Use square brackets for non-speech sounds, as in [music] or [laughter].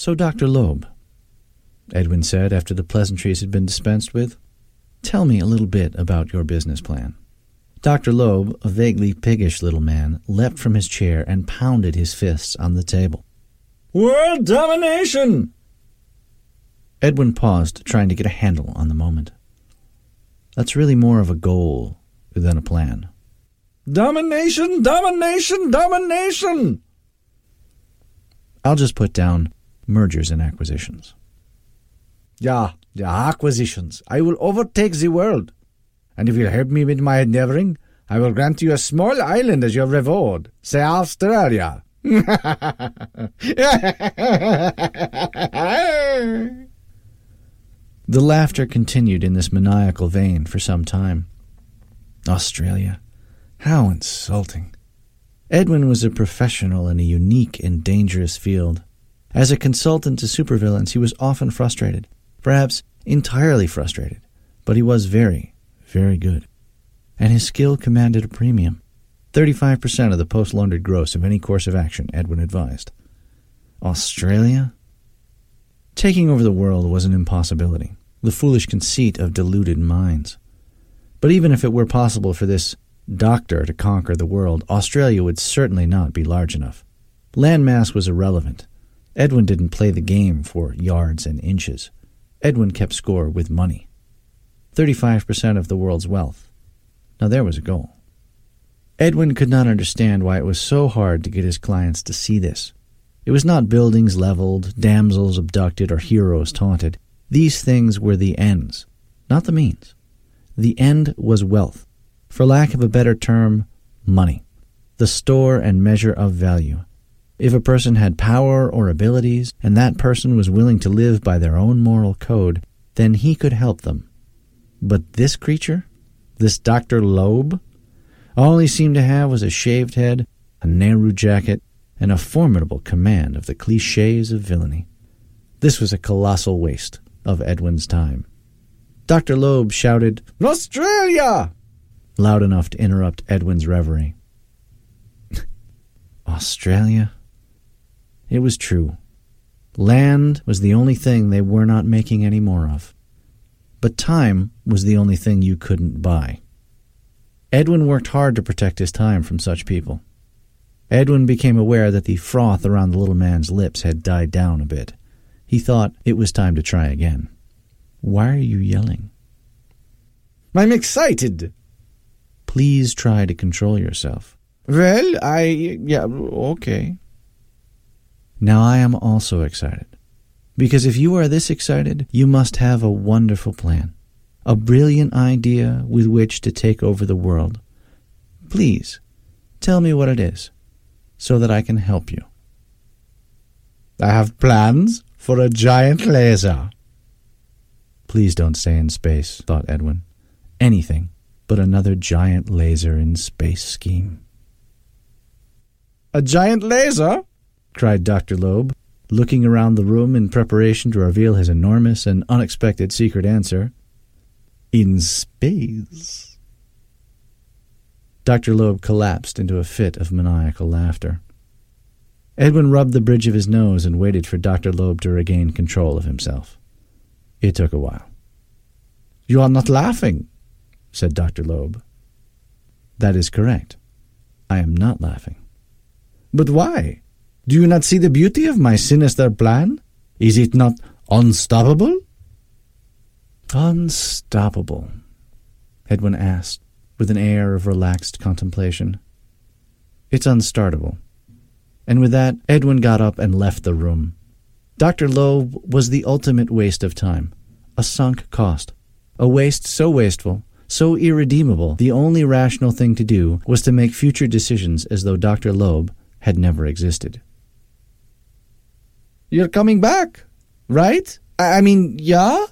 So, Dr. Loeb, Edwin said after the pleasantries had been dispensed with, tell me a little bit about your business plan. Dr. Loeb, a vaguely piggish little man, leapt from his chair and pounded his fists on the table. World domination! Edwin paused, trying to get a handle on the moment. That's really more of a goal than a plan. Domination, domination, domination! I'll just put down mergers and acquisitions. Yeah, the acquisitions. I will overtake the world. And if you'll help me with my endeavoring, I will grant you a small island as your reward. Say Australia. [laughs] The laughter continued in this maniacal vein for some time. Australia. How insulting. Edwin was a professional in a unique and dangerous field. As a consultant to supervillains, he was often frustrated, perhaps entirely frustrated, but he was very, very good. And his skill commanded a premium. 35% of the post laundered gross of any course of action, Edwin advised. Australia? Taking over the world was an impossibility the foolish conceit of deluded minds. But even if it were possible for this doctor to conquer the world, Australia would certainly not be large enough. Landmass was irrelevant. Edwin didn't play the game for yards and inches. Edwin kept score with money. 35% of the world's wealth. Now there was a goal. Edwin could not understand why it was so hard to get his clients to see this. It was not buildings leveled, damsels abducted, or heroes taunted. These things were the ends, not the means. The end was wealth. For lack of a better term, money. The store and measure of value. If a person had power or abilities, and that person was willing to live by their own moral code, then he could help them. But this creature, this Dr. Loeb, all he seemed to have was a shaved head, a Nehru jacket, and a formidable command of the cliches of villainy. This was a colossal waste of Edwin's time. Dr. Loeb shouted, Australia! loud enough to interrupt Edwin's reverie. [laughs] Australia? It was true. Land was the only thing they were not making any more of. But time was the only thing you couldn't buy. Edwin worked hard to protect his time from such people. Edwin became aware that the froth around the little man's lips had died down a bit. He thought it was time to try again. Why are you yelling? I'm excited. Please try to control yourself. Well, I. Yeah, okay. Now I am also excited. Because if you are this excited, you must have a wonderful plan, a brilliant idea with which to take over the world. Please, tell me what it is, so that I can help you. I have plans for a giant laser. Please don't stay in space, thought Edwin. Anything but another giant laser in space scheme. A giant laser? Cried Dr. Loeb, looking around the room in preparation to reveal his enormous and unexpected secret answer. In space. Dr. Loeb collapsed into a fit of maniacal laughter. Edwin rubbed the bridge of his nose and waited for Dr. Loeb to regain control of himself. It took a while. You are not laughing, said Dr. Loeb. That is correct. I am not laughing. But why? Do you not see the beauty of my sinister plan? Is it not unstoppable? Unstoppable, Edwin asked, with an air of relaxed contemplation. It's unstartable and with that, Edwin got up and left the room. Dr. Loeb was the ultimate waste of time, a sunk cost, a waste so wasteful, so irredeemable, the only rational thing to do was to make future decisions as though Dr. Loeb had never existed. You're coming back, right? I mean, yeah?